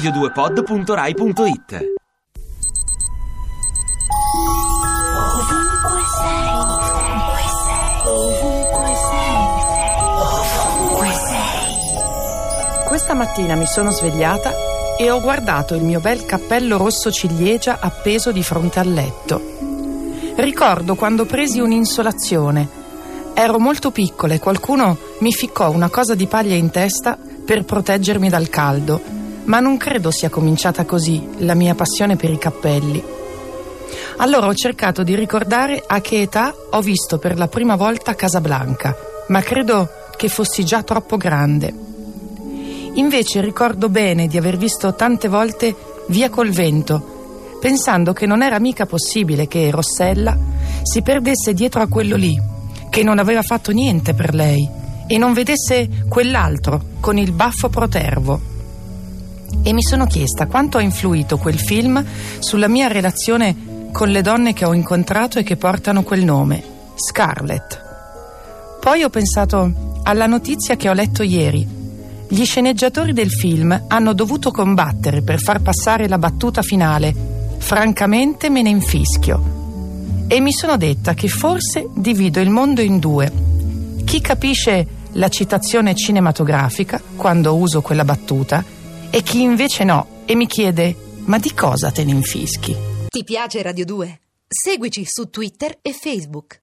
radio2pod.rai.it Questa mattina mi sono svegliata e ho guardato il mio bel cappello rosso ciliegia appeso di fronte al letto. Ricordo quando presi un'insolazione. Ero molto piccola e qualcuno mi ficcò una cosa di paglia in testa per proteggermi dal caldo ma non credo sia cominciata così la mia passione per i cappelli. Allora ho cercato di ricordare a che età ho visto per la prima volta Casablanca, ma credo che fossi già troppo grande. Invece ricordo bene di aver visto tante volte Via col vento, pensando che non era mica possibile che Rossella si perdesse dietro a quello lì, che non aveva fatto niente per lei, e non vedesse quell'altro con il baffo protervo. E mi sono chiesta quanto ha influito quel film sulla mia relazione con le donne che ho incontrato e che portano quel nome, Scarlett. Poi ho pensato alla notizia che ho letto ieri. Gli sceneggiatori del film hanno dovuto combattere per far passare la battuta finale. Francamente me ne infischio. E mi sono detta che forse divido il mondo in due. Chi capisce la citazione cinematografica quando uso quella battuta e chi invece no e mi chiede ma di cosa te ne infischi? Ti piace Radio 2? Seguici su Twitter e Facebook.